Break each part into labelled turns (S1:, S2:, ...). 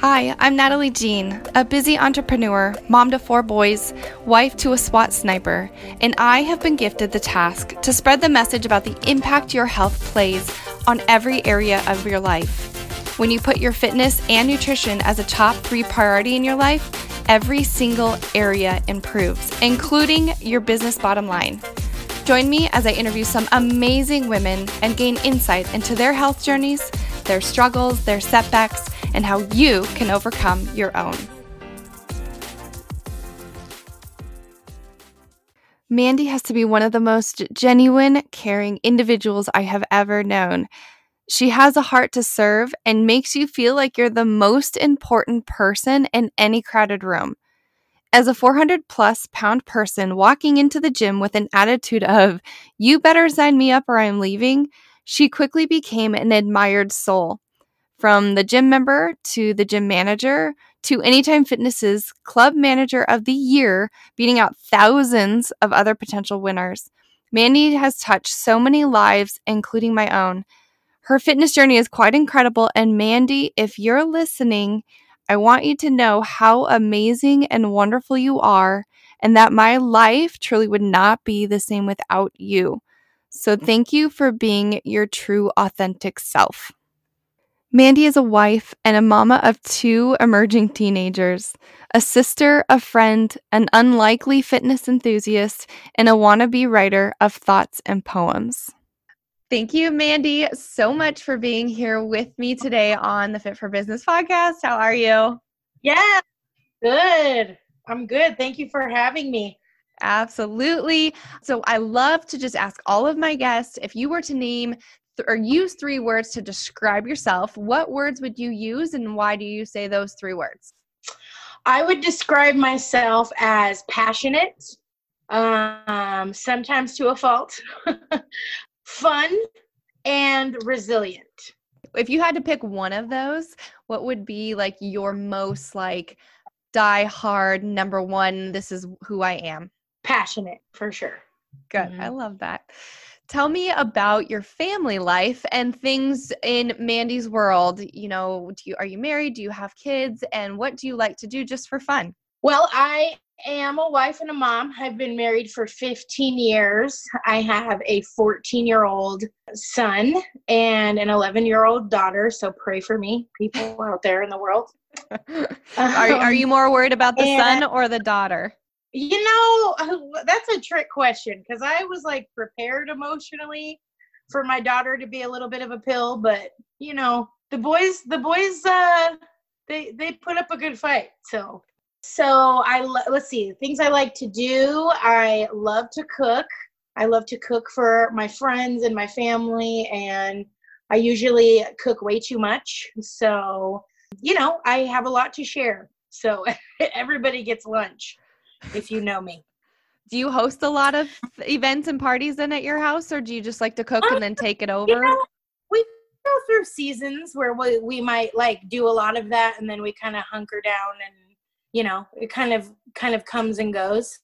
S1: Hi, I'm Natalie Jean, a busy entrepreneur, mom to four boys, wife to a SWAT sniper, and I have been gifted the task to spread the message about the impact your health plays on every area of your life. When you put your fitness and nutrition as a top three priority in your life, every single area improves, including your business bottom line. Join me as I interview some amazing women and gain insight into their health journeys, their struggles, their setbacks, and how you can overcome your own. Mandy has to be one of the most genuine, caring individuals I have ever known. She has a heart to serve and makes you feel like you're the most important person in any crowded room. As a 400 plus pound person walking into the gym with an attitude of, you better sign me up or I'm leaving, she quickly became an admired soul from the gym member to the gym manager to Anytime Fitness's Club Manager of the Year, beating out thousands of other potential winners. Mandy has touched so many lives, including my own. Her fitness journey is quite incredible. And Mandy, if you're listening, I want you to know how amazing and wonderful you are, and that my life truly would not be the same without you. So, thank you for being your true, authentic self. Mandy is a wife and a mama of two emerging teenagers, a sister, a friend, an unlikely fitness enthusiast, and a wannabe writer of thoughts and poems. Thank you, Mandy, so much for being here with me today on the Fit for Business podcast. How are you?
S2: Yeah, good. I'm good. Thank you for having me.
S1: Absolutely. So I love to just ask all of my guests if you were to name th- or use three words to describe yourself, what words would you use and why do you say those three words?
S2: I would describe myself as passionate, um, sometimes to a fault, fun, and resilient.
S1: If you had to pick one of those, what would be like your most like die hard number one? This is who I am.
S2: Passionate for sure.
S1: Good. Mm-hmm. I love that. Tell me about your family life and things in Mandy's world. You know, do you are you married? Do you have kids? And what do you like to do just for fun?
S2: Well, I am a wife and a mom. I've been married for 15 years. I have a 14 year old son and an 11 year old daughter. So pray for me, people out there in the world.
S1: are, are you um, more worried about the son or the daughter?
S2: You know, uh, that's a trick question because I was like prepared emotionally for my daughter to be a little bit of a pill, but you know, the boys, the boys, uh, they they put up a good fight. So, so I let's see things I like to do. I love to cook. I love to cook for my friends and my family, and I usually cook way too much. So, you know, I have a lot to share. So everybody gets lunch if you know me.
S1: Do you host a lot of events and parties then at your house, or do you just like to cook and then um, take it over? You know,
S2: we go through seasons where we, we might like do a lot of that, and then we kind of hunker down, and you know, it kind of kind of comes and goes.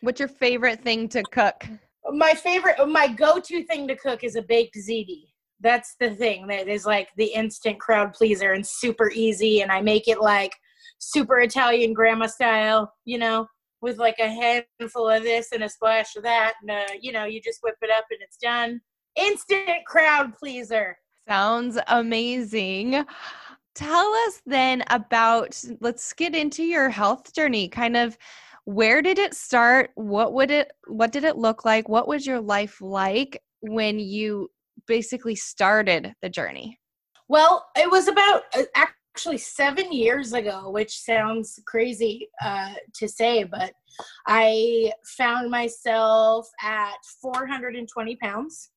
S1: What's your favorite thing to cook?
S2: My favorite, my go-to thing to cook is a baked ziti. That's the thing that is like the instant crowd pleaser and super easy, and I make it like super Italian grandma style, you know with like a handful of this and a splash of that, and uh, you know, you just whip it up and it's done. Instant crowd pleaser.
S1: Sounds amazing. Tell us then about let's get into your health journey. Kind of where did it start? What would it what did it look like? What was your life like when you basically started the journey?
S2: Well, it was about uh, actually seven years ago, which sounds crazy uh, to say, but I found myself at 420 pounds.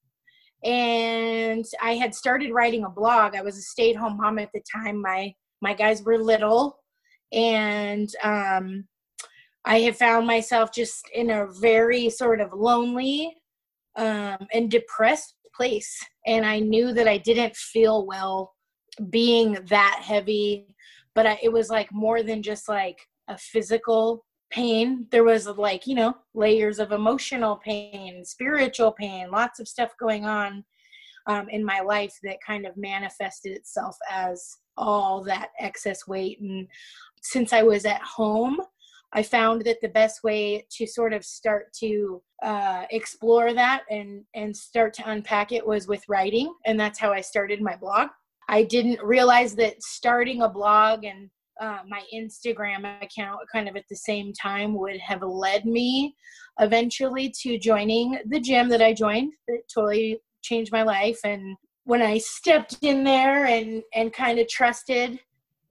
S2: And I had started writing a blog. I was a stay-at-home mom at the time. My my guys were little, and um, I had found myself just in a very sort of lonely um, and depressed place. And I knew that I didn't feel well being that heavy but I, it was like more than just like a physical pain there was like you know layers of emotional pain spiritual pain lots of stuff going on um, in my life that kind of manifested itself as all that excess weight. And since I was at home, I found that the best way to sort of start to uh, explore that and and start to unpack it was with writing, and that's how I started my blog. I didn't realize that starting a blog and uh, my Instagram account kind of at the same time would have led me eventually to joining the gym that I joined. That totally changed my life. And when I stepped in there and and kind of trusted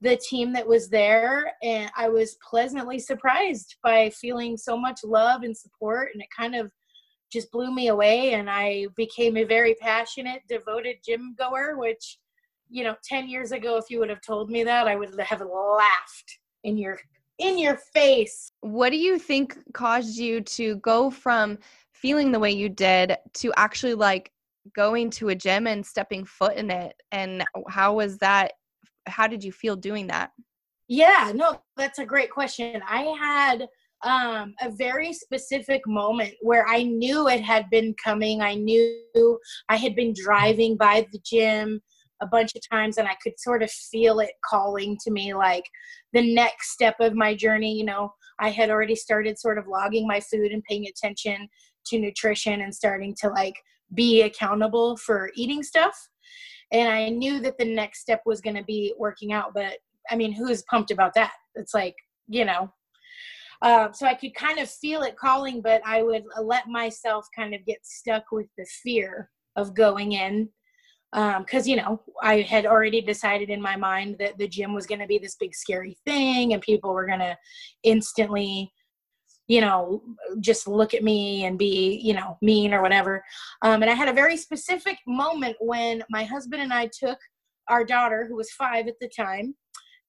S2: the team that was there and i was pleasantly surprised by feeling so much love and support and it kind of just blew me away and i became a very passionate devoted gym goer which you know 10 years ago if you would have told me that i would have laughed in your in your face
S1: what do you think caused you to go from feeling the way you did to actually like going to a gym and stepping foot in it and how was that how did you feel doing that?
S2: Yeah, no, that's a great question. I had um, a very specific moment where I knew it had been coming. I knew I had been driving by the gym a bunch of times and I could sort of feel it calling to me like the next step of my journey. You know, I had already started sort of logging my food and paying attention to nutrition and starting to like be accountable for eating stuff and I knew that the next step was going to be working out. But I mean, who's pumped about that? It's like you know. Um, so I could kind of feel it calling, but I would let myself kind of get stuck with the fear of going in because um, you know I had already decided in my mind that the gym was going to be this big scary thing, and people were going to instantly you know, just look at me and be, you know, mean or whatever. Um, and I had a very specific moment when my husband and I took our daughter, who was five at the time,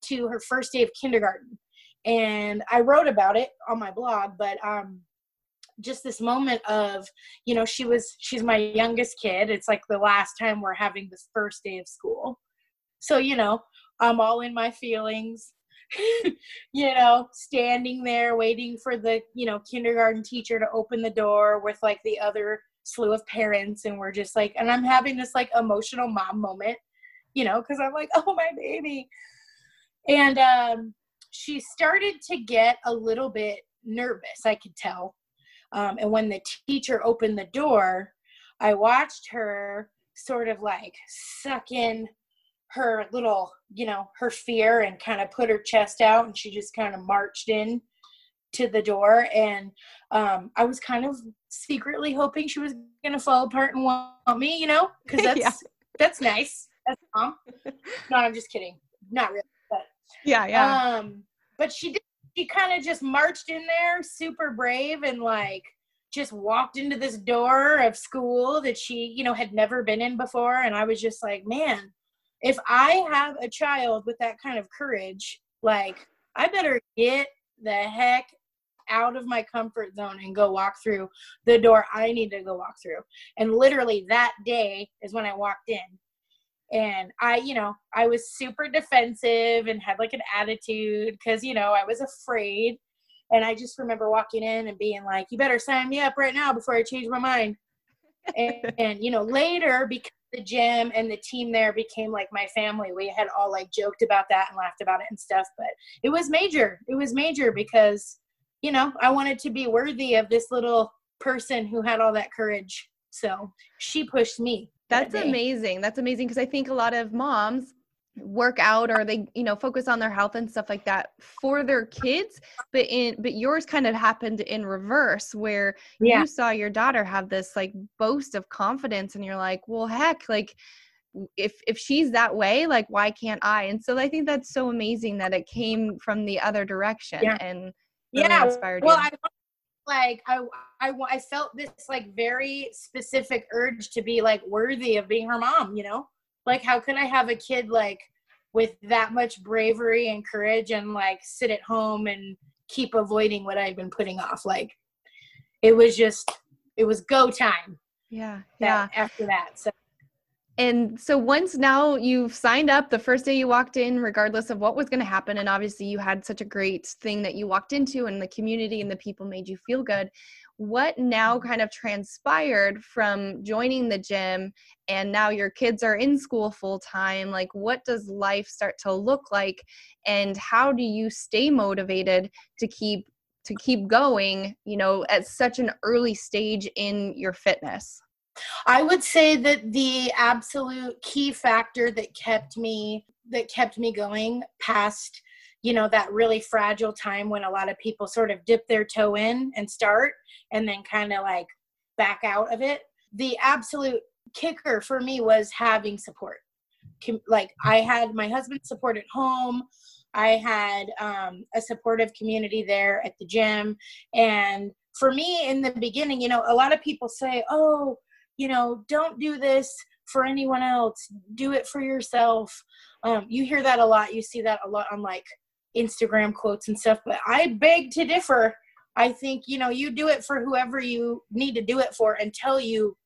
S2: to her first day of kindergarten. And I wrote about it on my blog, but um, just this moment of, you know, she was, she's my youngest kid. It's like the last time we're having this first day of school. So, you know, I'm all in my feelings. you know, standing there waiting for the, you know, kindergarten teacher to open the door with like the other slew of parents. And we're just like, and I'm having this like emotional mom moment, you know, because I'm like, oh, my baby. And um, she started to get a little bit nervous, I could tell. Um, and when the teacher opened the door, I watched her sort of like suck in her little, you know, her fear and kind of put her chest out and she just kind of marched in to the door and um, I was kind of secretly hoping she was gonna fall apart and want me, you know, because that's yeah. that's nice. That's mom. no, I'm just kidding. Not really, but
S1: yeah, yeah.
S2: Um, but she did. She kind of just marched in there, super brave, and like just walked into this door of school that she, you know, had never been in before. And I was just like, man, if I have a child with that kind of courage, like I better get the heck out of my comfort zone and go walk through the door I need to go walk through. And literally that day is when I walked in. And I, you know, I was super defensive and had like an attitude because, you know, I was afraid. And I just remember walking in and being like, you better sign me up right now before I change my mind. and, and, you know, later, because the gym and the team there became like my family. We had all like joked about that and laughed about it and stuff, but it was major. It was major because, you know, I wanted to be worthy of this little person who had all that courage. So she pushed me.
S1: That's that amazing. That's amazing because I think a lot of moms work out or they you know focus on their health and stuff like that for their kids but in but yours kind of happened in reverse where yeah. you saw your daughter have this like boast of confidence and you're like well heck like if if she's that way like why can't i and so i think that's so amazing that it came from the other direction yeah. and really yeah inspired
S2: well
S1: you.
S2: I, like I, I i felt this like very specific urge to be like worthy of being her mom you know? Like how could i have a kid like with that much bravery and courage and like sit at home and keep avoiding what i've been putting off? Like it was just it was go time.
S1: Yeah yeah.
S2: after that so
S1: and so once now you've signed up the first day you walked in regardless of what was going to happen and obviously you had such a great thing that you walked into and the community and the people made you feel good what now kind of transpired from joining the gym and now your kids are in school full time like what does life start to look like? And how do you stay motivated to keep to keep going you know at such an early stage in your fitness
S2: i would say that the absolute key factor that kept me that kept me going past you know that really fragile time when a lot of people sort of dip their toe in and start and then kind of like back out of it the absolute kicker for me was having support. Like i had my husband's support at home. I had um, a supportive community there at the gym. And for me in the beginning you know a lot of people say oh you know don't do this for anyone else do it for yourself um, you hear that a lot you see that a lot on like Instagram quotes and stuff, but I beg to differ. I think, you know, you do it for whoever you need to do it for until you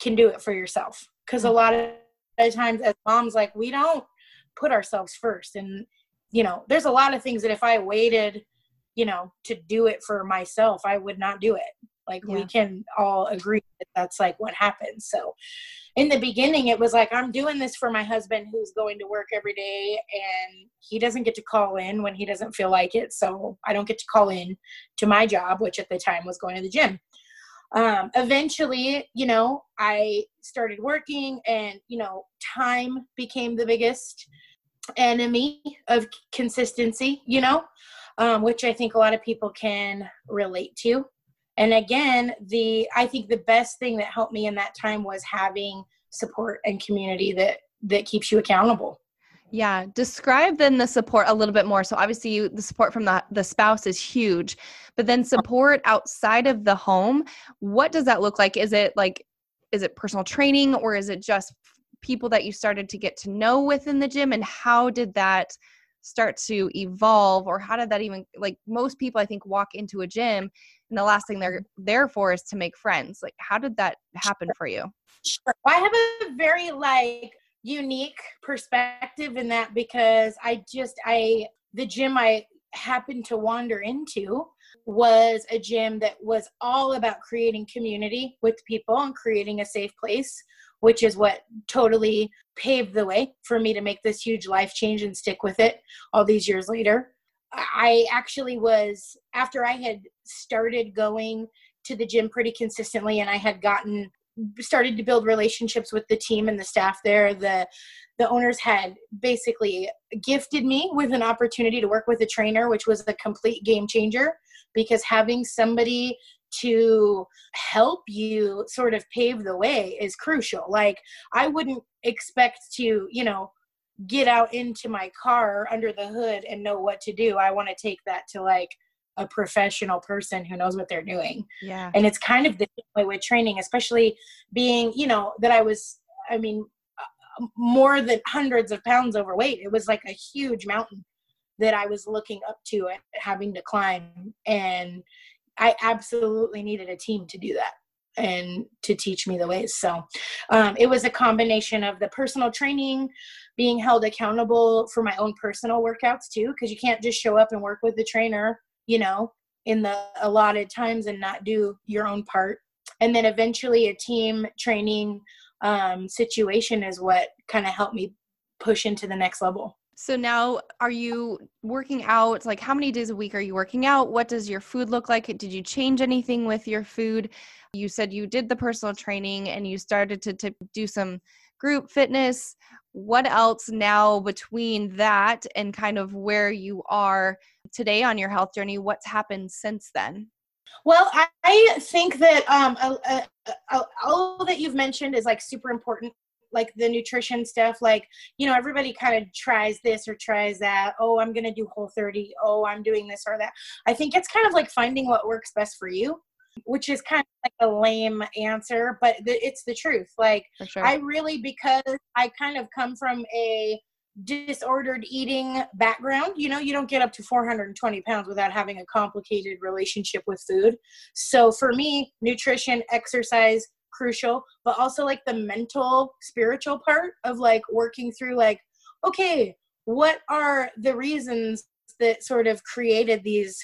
S2: can do it for yourself. Because a lot of times as moms, like, we don't put ourselves first. And, you know, there's a lot of things that if I waited, you know, to do it for myself, I would not do it. Like, yeah. we can all agree that that's like what happens. So, in the beginning it was like i'm doing this for my husband who's going to work every day and he doesn't get to call in when he doesn't feel like it so i don't get to call in to my job which at the time was going to the gym um, eventually you know i started working and you know time became the biggest enemy of consistency you know um, which i think a lot of people can relate to and again the i think the best thing that helped me in that time was having support and community that that keeps you accountable.
S1: Yeah describe then the support a little bit more. So obviously you, the support from the, the spouse is huge but then support outside of the home what does that look like? Is it like is it personal training or is it just people that you started to get to know within the gym and how did that start to evolve or how did that even like most people i think walk into a gym and the last thing they're there for is to make friends. Like how did that happen for you?
S2: Sure. i have a very like unique perspective in that because i just i the gym i happened to wander into was a gym that was all about creating community with people and creating a safe place which is what totally paved the way for me to make this huge life change and stick with it all these years later. I actually was after I had started going to the gym pretty consistently and I had gotten started to build relationships with the team and the staff there the the owners had basically gifted me with an opportunity to work with a trainer which was a complete game changer because having somebody to help you sort of pave the way is crucial like i wouldn't expect to you know get out into my car under the hood and know what to do. I want to take that to like a professional person who knows what they're doing.
S1: Yeah.
S2: And it's kind of the way with training, especially being, you know, that I was, I mean, uh, more than hundreds of pounds overweight. It was like a huge mountain that I was looking up to and having to climb. And I absolutely needed a team to do that and to teach me the ways. So um, it was a combination of the personal training, being held accountable for my own personal workouts too, because you can't just show up and work with the trainer, you know, in the allotted times and not do your own part. And then eventually a team training um, situation is what kind of helped me push into the next level.
S1: So now are you working out? Like how many days a week are you working out? What does your food look like? Did you change anything with your food? You said you did the personal training and you started to, to do some group fitness. What else now between that and kind of where you are today on your health journey? What's happened since then?
S2: Well, I think that um, uh, uh, all that you've mentioned is like super important like the nutrition stuff like you know everybody kind of tries this or tries that. Oh i'm gonna do whole 30 oh i'm doing this or that. I think it's kind of like finding what works best for you which is kind of like a lame answer but it's the truth. Like sure. i really because i kind of come from a disordered eating background you know you don't get up to 420 pounds without having a complicated relationship with food. So for me nutrition exercise crucial but also like the mental spiritual part of like working through like okay what are the reasons that sort of created these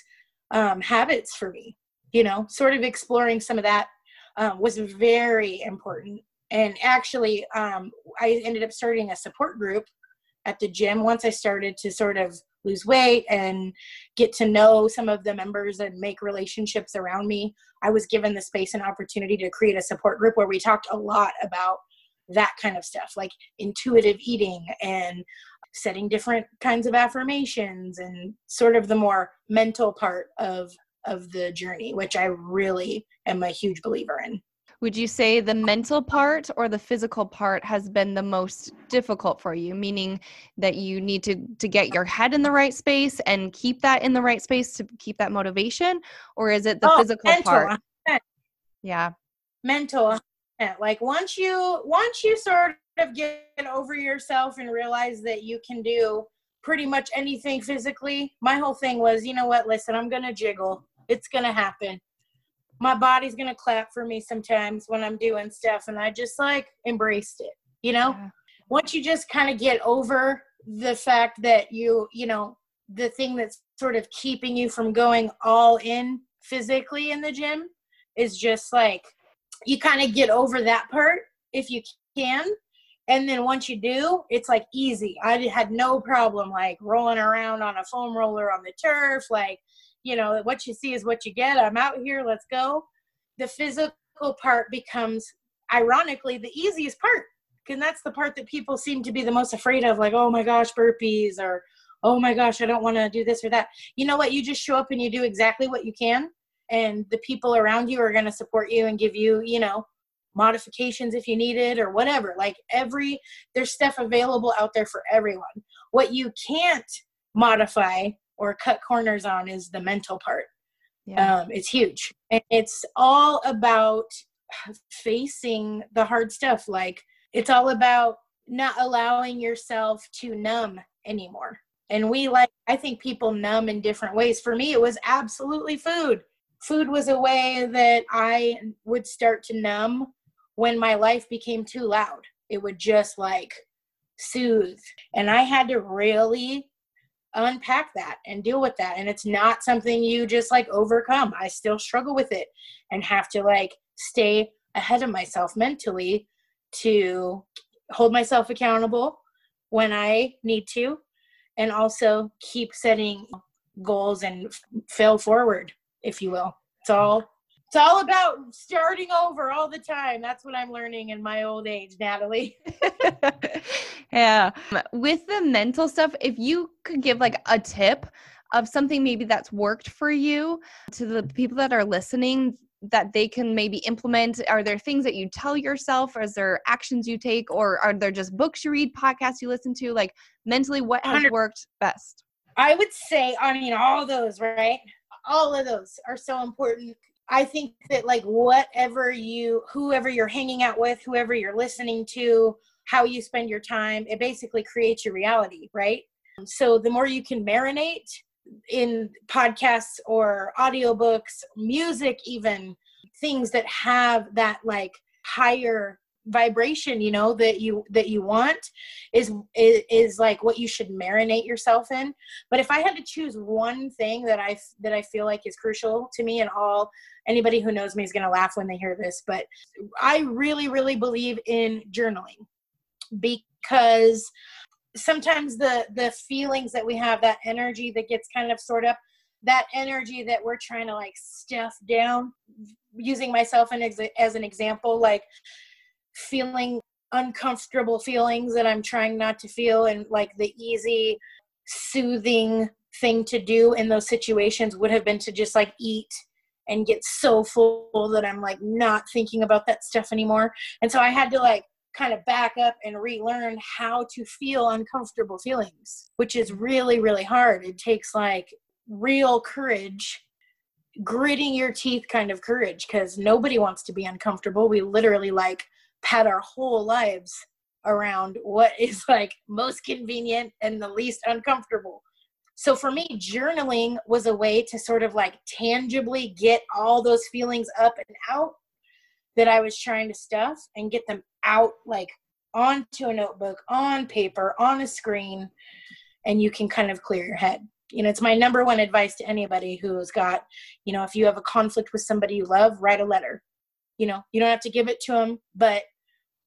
S2: um, habits for me you know, sort of exploring some of that um, was very important. And actually, um, I ended up starting a support group at the gym once I started to sort of lose weight and get to know some of the members and make relationships around me. I was given the space and opportunity to create a support group where we talked a lot about that kind of stuff, like intuitive eating and setting different kinds of affirmations and sort of the more mental part of of the journey, which I really am a huge believer in.
S1: Would you say the mental part or the physical part has been the most difficult for you? Meaning that you need to to get your head in the right space and keep that in the right space to keep that motivation, or is it the oh, physical mental, part? Yeah,
S2: mental. Like once you once you sort of get over yourself and realize that you can do pretty much anything physically, my whole thing was, you know what? Listen, I'm gonna jiggle. It's gonna happen my body's gonna clap for me sometimes when I'm doing stuff, and I just like embraced it. You know, yeah. once you just kind of get over the fact that you, you know, the thing that's sort of keeping you from going all in physically in the gym is just like you kind of get over that part if you can and then once you do it's like easy i had no problem like rolling around on a foam roller on the turf like you know what you see is what you get. I'm out here let's go. The physical part becomes ironically the easiest part and that's the part that people seem to be the most afraid of like oh my gosh burpees or oh my gosh i don't want to do this or that. You know what? You just show up and you do exactly what you can and the people around you are going to support you and give you you know modifications if you need it or whatever. Like every there's stuff available out there for everyone. What you can't modify or cut corners on is the mental part. Yeah. Um, it's huge. And it's all about facing the hard stuff. Like it's all about not allowing yourself to numb anymore. And we like, I think people numb in different ways. For me, it was absolutely food. Food was a way that I would start to numb when my life became too loud. It would just like soothe. And I had to really unpack that and deal with that. And it's not something you just like overcome. I still struggle with it and have to like stay ahead of myself mentally to hold myself accountable when i need to and also keep setting goals and fail forward if you will. It's all it's all about starting over all the time. That's what I'm learning in my old age, Natalie.
S1: yeah. With the mental stuff, if you could give like a tip of something maybe that's worked for you to the people that are listening that they can maybe implement are there things that you tell yourself or is there actions you take or are there just books you read podcasts you listen to like mentally what has worked best
S2: i would say i mean all those right all of those are so important I think that like whatever you whoever you're hanging out with, whoever you're listening to, how you spend your time, it basically creates your reality, right? So the more you can marinate in podcasts or audiobooks, music even, things that have that like higher vibration you know that you that you want is, is is like what you should marinate yourself in. But if i had to choose one thing that i that i feel like is crucial to me and all anybody who knows me is going to laugh when they hear this but i really really believe in journaling. Because sometimes the the feelings that we have that energy that gets kind of sort up that energy that we're trying to like stuff down using myself as an example like feeling uncomfortable feelings that I'm trying not to feel and like the easy soothing thing to do in those situations would have been to just like eat and get so full that I'm like not thinking about that stuff anymore. And so I had to like kind of back up and relearn how to feel uncomfortable feelings, which is really, really hard. It takes like real courage, gritting your teeth kind of courage, because nobody wants to be uncomfortable. We literally like had our whole lives around what is like most convenient and the least uncomfortable. So for me, journaling was a way to sort of like tangibly get all those feelings up and out that I was trying to stuff and get them out like onto a notebook, on paper, on a screen, and you can kind of clear your head. you know it's my number one advice to anybody who's got you know if you have a conflict with somebody you love write a letter you know you don't have to give it to them but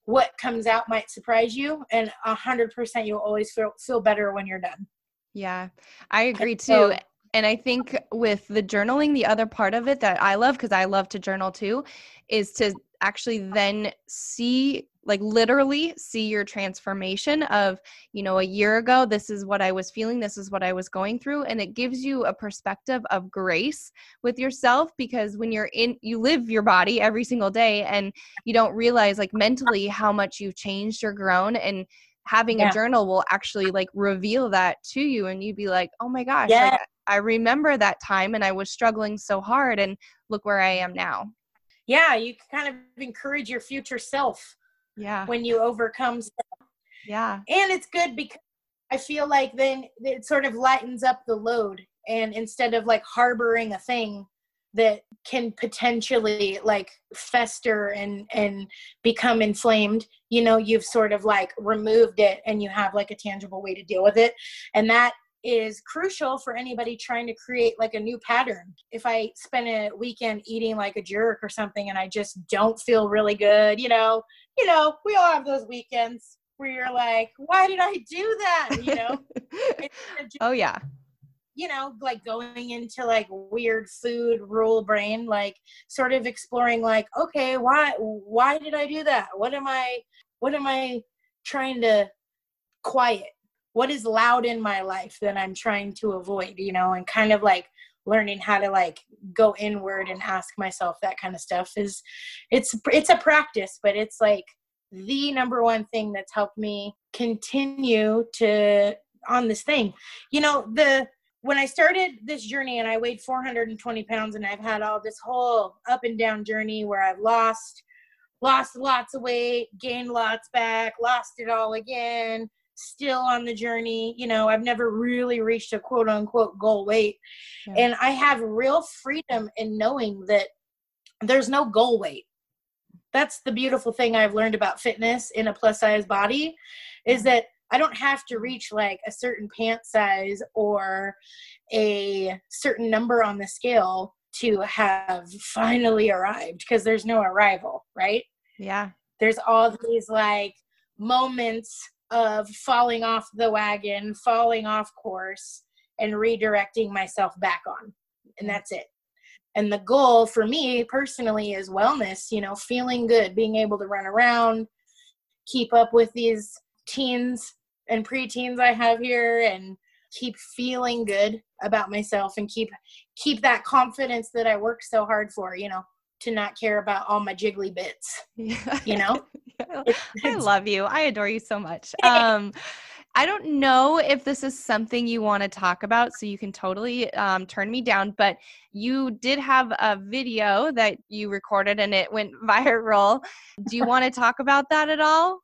S2: what comes out might surprise you and a hundred percent you'll always feel feel better when you're done.
S1: Yeah i agree too and i think with the journaling the other part of it that i love because i love to journal too is to actually then see like literally see your transformation of you know a year ago this is what i was feeling this is what i was going through and it gives you a perspective of grace with yourself because when you're in you live your body every single day and you don't realize like mentally how much you've changed or grown and having yeah. a journal will actually like reveal that to you and you'd be like oh my gosh yeah. like, i remember that time and i was struggling so hard and look where i am now
S2: yeah you kind of encourage your future self
S1: yeah.
S2: when you overcome stuff.
S1: yeah.
S2: And it's good because i feel like then it sort of lightens up the load and instead of like harboring a thing that can potentially like fester and and become inflamed you know you've sort of like removed it and you have like a tangible way to deal with it. And that is crucial for anybody trying to create like a new pattern. If I spend a weekend eating like a jerk or something and I just don't feel really good, you know, you know, we all have those weekends where you're like, why did I do that? You know?
S1: just, oh yeah.
S2: You know, like going into like weird food rule brain, like sort of exploring like, okay, why why did I do that? What am I what am I trying to quiet? What is loud in my life that i'm trying to avoid you know and kind of like learning how to like go inward and ask myself that kind of stuff is it's it's a practice but it's like the number one thing that's helped me continue to on this thing. You know the when i started this journey and i weighed 420 pounds and i've had all this whole up and down journey where i've lost lost lots of weight gained lots back lost it all again still on the journey. You know, I've never really reached a quote unquote goal weight. Yeah. And I have real freedom in knowing that there's no goal weight. That's the beautiful thing I've learned about fitness in a plus size body is that I don't have to reach like a certain pant size or a certain number on the scale to have finally arrived because there's no arrival, right?
S1: Yeah.
S2: There's all these like moments of falling off the wagon, falling off course, and redirecting myself back on. And mm. that's it. And the goal for me personally is wellness, you know, feeling good, being able to run around, keep up with these teens and preteens I have here and keep feeling good about myself and keep keep that confidence that I work so hard for, you know, to not care about all my jiggly bits. Yeah. You know?
S1: I love you. I adore you so much. Um, I don't know if this is something you want to talk about, so you can totally um, turn me down. But you did have a video that you recorded and it went viral. Do you want to talk about that at all?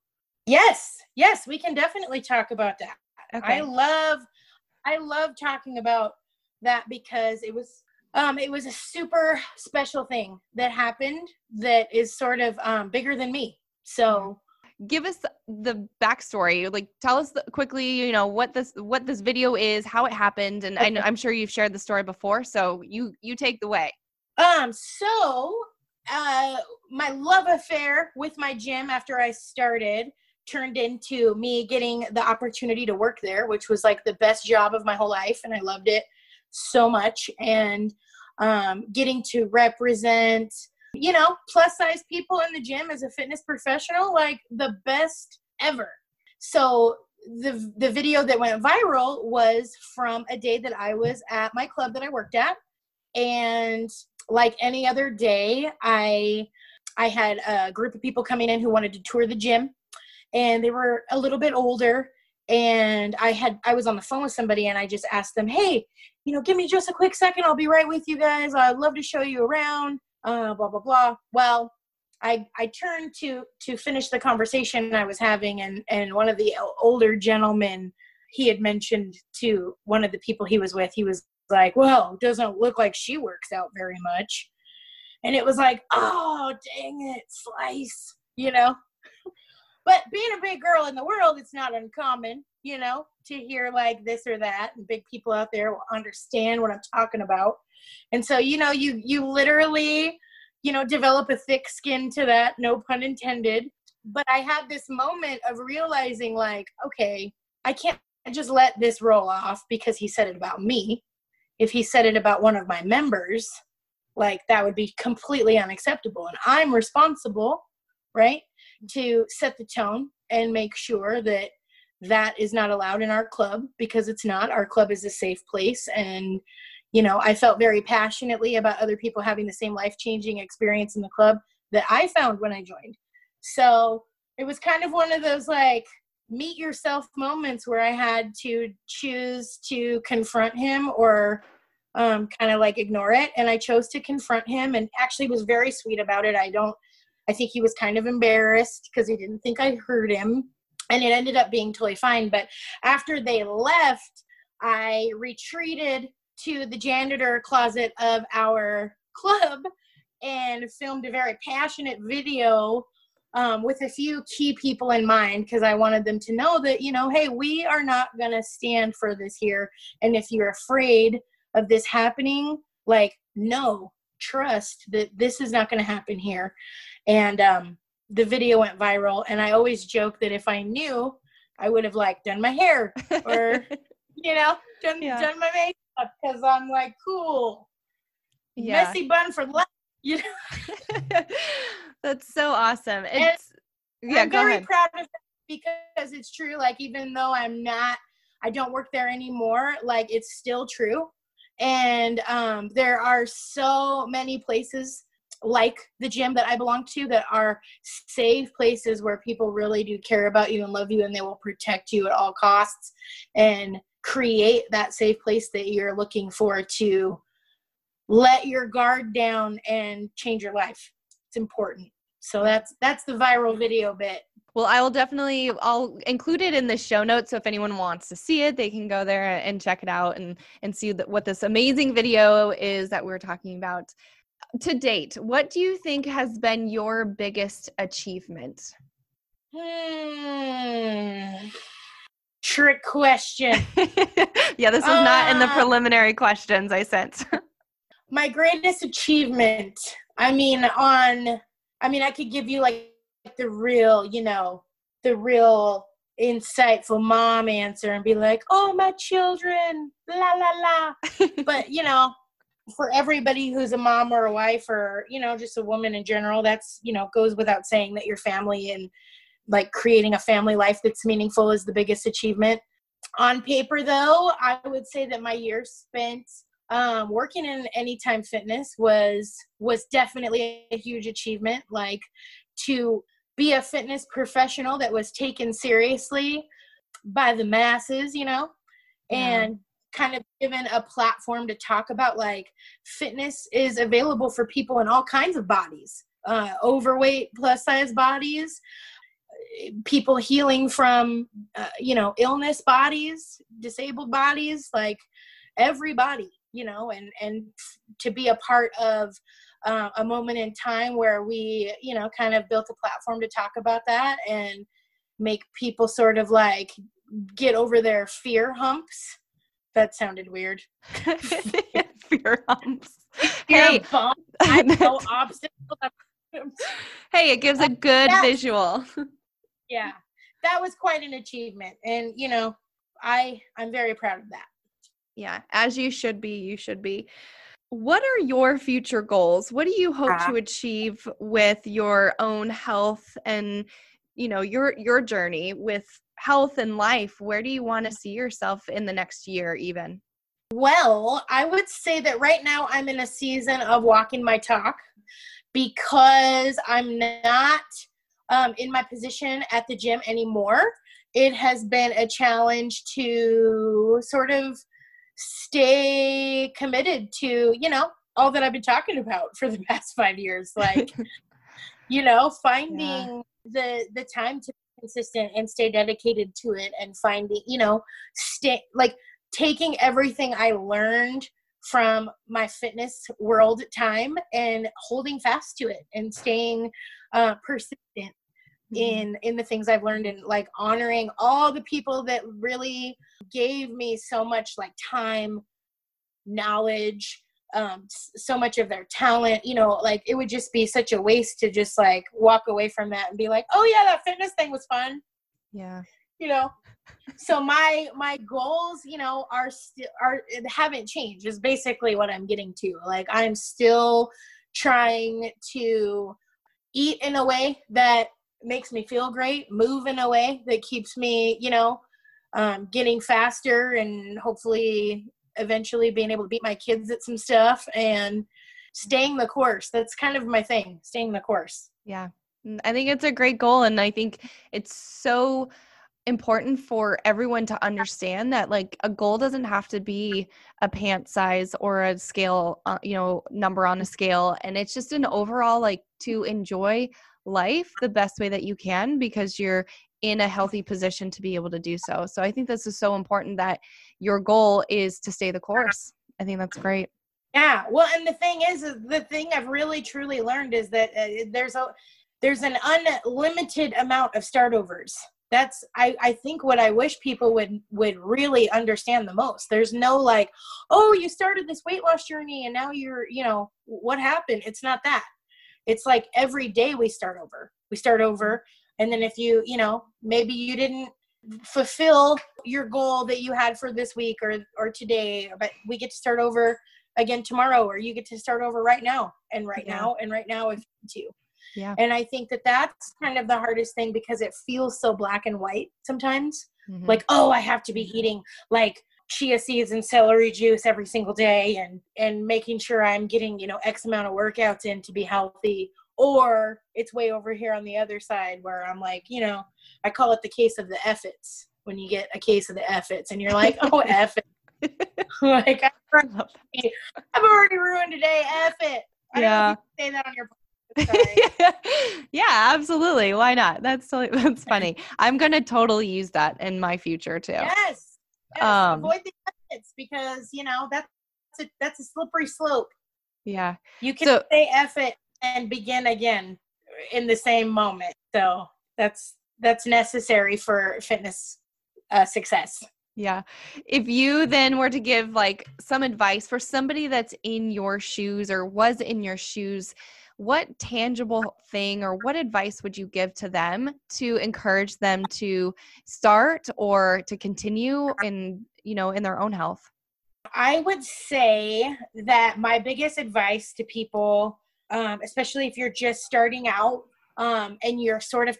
S2: Yes, yes, we can definitely talk about that. Okay. I love, I love talking about that because it was um, it was a super special thing that happened that is sort of um, bigger than me. So
S1: give us the backstory like tell us quickly you know what this what this video is how it happened and. I am sure you've shared the story before so you you take the way
S2: um so uh my love affair with my gym after i started turned into me getting the opportunity to work there which was like the best job of my whole life and i loved it so much and um, getting to represent you know plus size people in the gym as a fitness professional like the best ever. So the the video that went viral was from a day that I was at my club that I worked at. And like any other day I I had a group of people coming in who wanted to tour the gym. And they were a little bit older. And I had I was on the phone with somebody and I just asked them, "Hey, you know, give me just a quick second. I'll be right with you guys. I'd love to show you around." Uh, blah blah blah. Well, I I turned to to finish the conversation I was having, and and one of the older gentlemen he had mentioned to one of the people he was with, he was like, "Well, doesn't look like she works out very much," and it was like, "Oh, dang it, slice," you know. But being a big girl in the world, it's not uncommon, you know, to hear like this or that. And big people out there will understand what I'm talking about. And so, you know, you you literally, you know, develop a thick skin to that, no pun intended. But I had this moment of realizing like, okay, I can't just let this roll off because he said it about me. If he said it about one of my members, like that would be completely unacceptable. And I'm responsible, right, to set the tone and make sure that that is not allowed in our club because it's not. Our club is a safe place. And, you know, I felt very passionately about other people having the same life changing experience in the club that I found when I joined. So it was kind of one of those like, meet yourself moments where I had to choose to confront him or um, kind of like ignore it. And I chose to confront him and actually was very sweet about it. I don't, I think he was kind of embarrassed because he didn't think I heard him. And it ended up being totally fine. But after they left, I retreated to the janitor closet of our club and filmed a very passionate video um, with a few key people in mind because I wanted them to know that, you know, hey, we are not going to stand for this here. And if you're afraid of this happening, like, no, trust that this is not going to happen here. And um, the video went viral. And I always joke that if I knew, I would have like done my hair or, you know, done, yeah. done my makeup because I'm like, cool. Yeah. Messy bun for life. You know?
S1: That's so awesome. It's
S2: and yeah, I'm very ahead. proud of it because it's true. Like even though I'm not, I don't work there anymore. Like it's still true, and um, there are so many places like the gym that I belong to that are safe places where people really do care about you and love you and they will protect you at all costs and create that safe place that you're looking for to let your guard down and change your life. It's important. So that's that's the viral video bit.
S1: Well i will definitely i'll include it in the show notes. So if anyone wants to see it they can go there and check it out and and see what this amazing video is that we're talking about to date what do you think has been your biggest achievement
S2: hmm. trick question
S1: yeah this is uh, not in the uh, preliminary questions i sent
S2: my greatest achievement I mean, on, I mean, I could give you like the real, you know, the real insightful mom answer and be like, oh, my children, la, la, la. but, you know, for everybody who's a mom or a wife or, you know, just a woman in general, that's, you know, goes without saying that your family and like creating a family life that's meaningful is the biggest achievement. On paper, though, I would say that my year spent um, working in anytime fitness was was definitely a huge achievement like to be a fitness professional that was taken seriously by the masses you know and kind of given a platform to talk about like fitness is available for people in all kinds of bodies uh, overweight plus size bodies people healing from uh, you know illness bodies disabled bodies like everybody you know and and to be a part of uh, a moment in time where we you know kind of built a platform to talk about that and make people sort of like get over their fear humps that sounded weird.
S1: Fear humps.
S2: Hey. I'm so
S1: hey it gives a good that, visual.
S2: Yeah. That was quite an achievement. And you know i i'm very proud of that.
S1: Yeah, as you should be, you should be. What are your future goals? What do you hope uh, to achieve with your own health and you know, your your journey with health and life? Where do you want to see yourself in the next year even?
S2: Well, I would say that right now I'm in a season of walking my talk because I'm not um, in my position at the gym anymore. It has been a challenge to sort of stay committed to, you know, all that I've been talking about for the past five years. Like, you know, finding yeah. the the time to be consistent and stay dedicated to it and find finding, you know, stay like taking everything I learned from my fitness world time and holding fast to it and staying uh, persistent mm-hmm. in in the things I've learned and like honoring all the people that really gave me so much like time, knowledge, um so much of their talent you know like it would just be such a waste to just like walk away from that and be like oh yeah that fitness thing was fun.
S1: Yeah.
S2: You know? So my my goals you know are still are haven't changed is basically what i'm getting to. Like i'm still trying to eat in a way that makes me feel great move in a way that keeps me you know um, getting faster and hopefully eventually being able to beat my kids at some stuff and staying the course. That's kind of my thing staying the course.
S1: Yeah. Mm, i think it's a great goal and i think it's so important for everyone to understand that like a goal doesn't have to be a pant size or a scale uh, you know number on a scale and it's just an overall like to enjoy life the best way that you can because you're in a healthy position to be able to do so. So i think this is so important that your goal is to stay the course. I think that's great.
S2: Yeah well and the thing is, is the thing i've really truly learned is that uh, there's a there's an unlimited amount of start overs that's I, I think what i wish people would would really understand the most. There's no like oh you started this weight loss journey and now you're you know what happened? It's not that it's like every day we start over we start over and then if you you know maybe you didn't fulfill your goal that you had for this week or or today but we get to start over again tomorrow or you get to start over right now and right yeah. now and right now if you
S1: yeah.
S2: And I think that that's kind of the hardest thing because it feels so black and white sometimes. Mm-hmm. Like, oh, I have to be eating like chia seeds and celery juice every single day and and making sure I'm getting, you know, X amount of workouts in to be healthy. Or it's way over here on the other side where I'm like, you know, I call it the case of the effits when you get a case of the effits and you're like, oh, F like, I've already ruined today. Eh? F it. I yeah. say that on your
S1: yeah, absolutely. Why not? That's totally, that's funny. I'm gonna totally use that in my future too.
S2: Yes. Yes. Um, Avoid the effits because you know that's a, that's a slippery slope.
S1: Yeah.
S2: You can so, say F it and begin again in the same moment. So that's that's necessary for fitness uh, success.
S1: Yeah. If you then were to give like some advice for somebody that's in your shoes or was in your shoes what tangible thing or what advice would you give to them to encourage them to start or to continue in you know in their own health
S2: i would say that my biggest advice to people um, especially if you're just starting out um, and you're sort of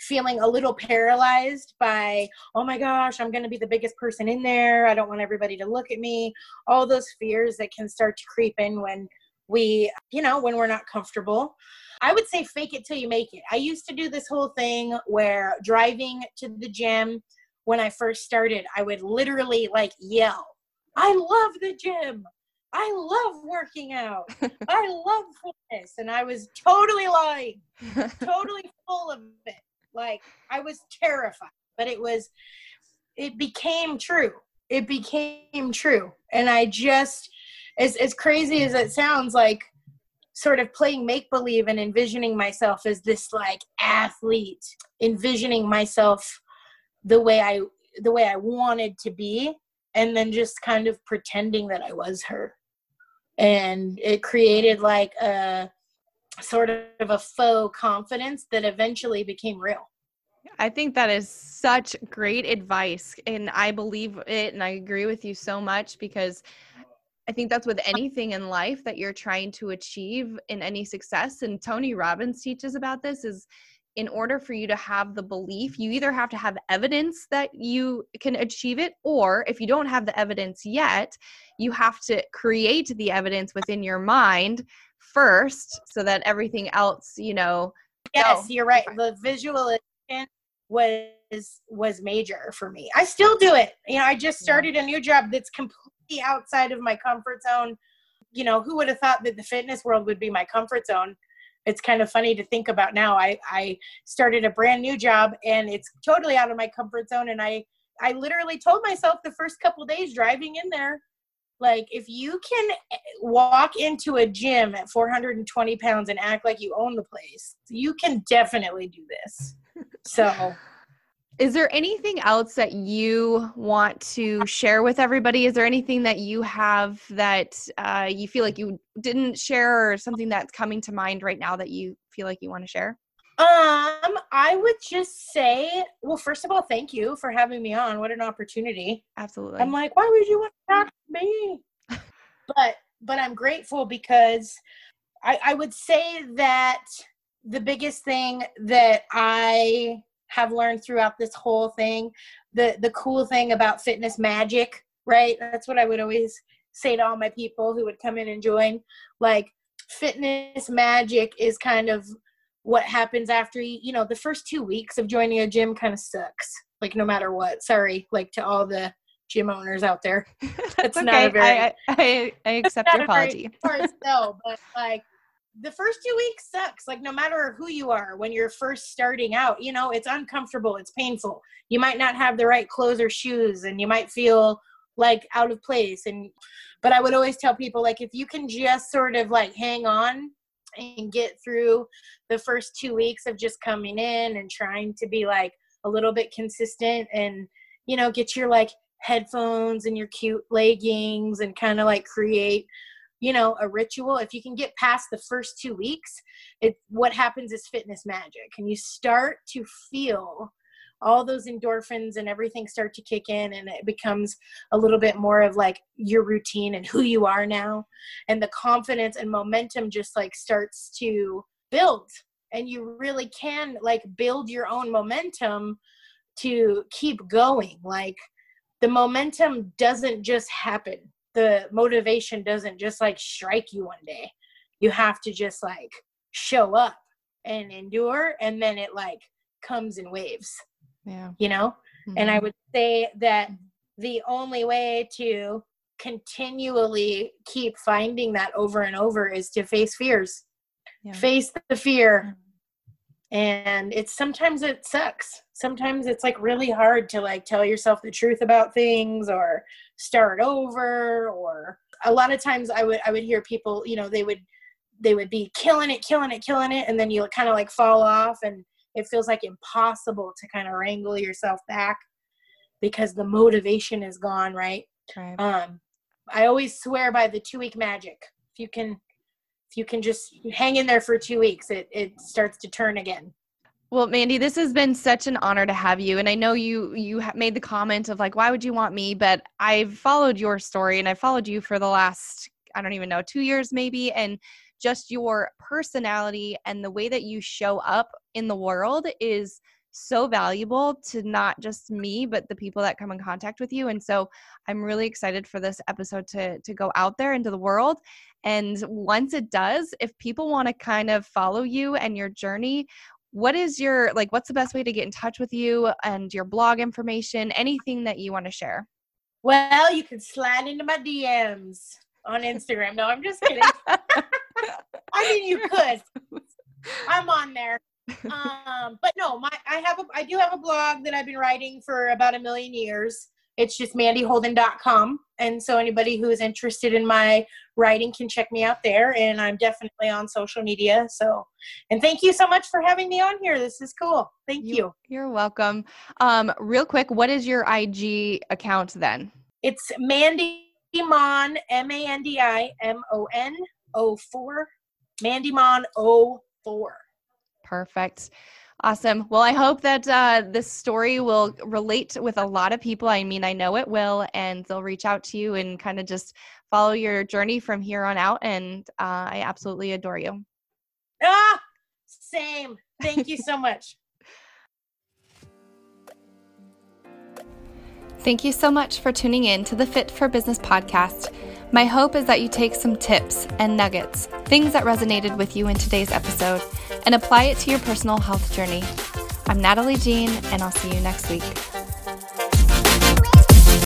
S2: feeling a little paralyzed by, oh my gosh, I'm going to be the biggest person in there. I don't want everybody to look at me. All those fears that can start to creep in when we you know when we're not comfortable. I would say fake it till you make it. I used to do this whole thing where driving to the gym when i first started i would literally like yell i love the gym. I love working out. I love fitness. And i was totally lying totally full of it. Like i was terrified but it was it became true. It became true. And i just as as crazy as it sounds like sort of playing make believe and envisioning myself as this like athlete envisioning myself the way i the way i wanted to be and then just kind of pretending that i was her and it created like a sort of a faux confidence that eventually became real
S1: I think that is such great advice. And I believe it and I agree with you so much because I think that's with uh anything in life that you're trying to achieve in any success. And Tony Robbins teaches about this is in order for you to have the belief, you either have to have evidence that you can achieve it, or if you don't have the evidence yet, you have to create the evidence within your mind first so that everything else, you know.
S2: Yes, you're right. The visualization was was major for me. I still do it. You know, I just started a new job that's completely outside of my comfort zone. You know, who would have thought that the fitness world would be my comfort zone? It's kind of funny to think about now. I, I started a brand new job and it's totally out of my comfort zone. And I, I literally told myself the first couple days driving in there, like if you can eh, walk into a gym at 420 pounds and act like you own the place you can definitely do this so
S1: is there anything else that you want to share with everybody is there anything that you have that uh, you feel like you didn't share or something that's coming to mind right now that you feel like you want to share
S2: um, I would just say, well, first of all, thank you for having me on. What an opportunity.
S1: Absolutely.
S2: I'm like, why would you want to talk to me? but but I'm grateful because I, I would say that the biggest thing that I have learned throughout this whole thing, the the cool thing about fitness magic, right? That's what I would always say to all my people who would come in and join. Like fitness magic is kind of what happens after you, you know, the first two weeks of joining a gym kind of sucks. Like no matter what. Sorry, like to all the gym owners out there.
S1: That's okay. Not a very, I, I, I accept your apology.
S2: Sell, but like the first two weeks sucks. Like no matter who you are, when you're first starting out, you know, it's uncomfortable, it's painful. You might not have the right clothes or shoes, and you might feel like out of place. And but I would always tell people like if you can just sort of like hang on and get through the first two weeks of just coming in and trying to be like a little bit consistent and you know get your like headphones and your cute leggings and kind of like create you know a ritual if you can get past the first two weeks it what happens is fitness magic. And you start to feel all those endorphins and everything start to kick in and it becomes a little bit more of like your routine and who you are now. And the confidence and momentum just like starts to build. And you really can like build your own momentum to keep going. Like the momentum doesn't just happen the motivation doesn't just like strike you one day you have to just like show up and endure and then it like comes in waves
S1: yeah.
S2: You know? Mm-hmm. And I mm-hmm. would say that the only way to continually keep finding that over and over is to face fears. Yeah. Face the fear. And it's sometimes it sucks. Sometimes it's like really hard to like tell yourself the truth about things or start over or a lot of times I would I would hear people, you know, they would they would be killing it, killing it, killing it, and then you kind of like fall off and it feels like impossible to kind of wrangle yourself back because the motivation is gone right, right. um i always swear by the two week magic if you can you can just hang in there for two weeks it it starts to turn again
S1: well, Mandy, this has been such an honor to have you, and I know you you made the comment of like, why would you want me? But I've followed your story, and I followed you for the last I don't even know two years maybe, and just your personality and the way that you show up in the world is so valuable to not just me but the people that come in contact with you. And so i'm really excited for this episode to to go out there into the world. And once it does if people want to kind of follow you and your journey what is your like what's the best way to get in touch with you and your blog information anything that you want to share?
S2: Well you can slide into my dms on instagram. No i'm just kidding. I mean, you could. I'm on there. Um, but no, my I have a I do have a blog that I've been writing for about a million years. It's just mandyholden.com. And so anybody who is interested in my writing can check me out there. And I'm definitely on social media. So, and thank you so much for having me on here. This is cool. Thank you.
S1: you. are welcome. Um, real quick, what is your IG account then?
S2: It's Mandy Mon, M A N D I M O N 04 Mandymon 04.
S1: Perfect. Awesome. Well, I hope that uh, this story will relate with a lot of people. I mean, I know it will, and they'll reach out to you and kind of just follow your journey from here on out. And uh, I absolutely adore you.
S2: Ah, same. Thank you so much.
S1: Thank you so much for tuning in to the Fit for Business podcast. My hope is that you take some tips and nuggets, things that resonated with you in today's episode, and apply it to your personal health journey. I'm Natalie Jean, and I'll see you next week.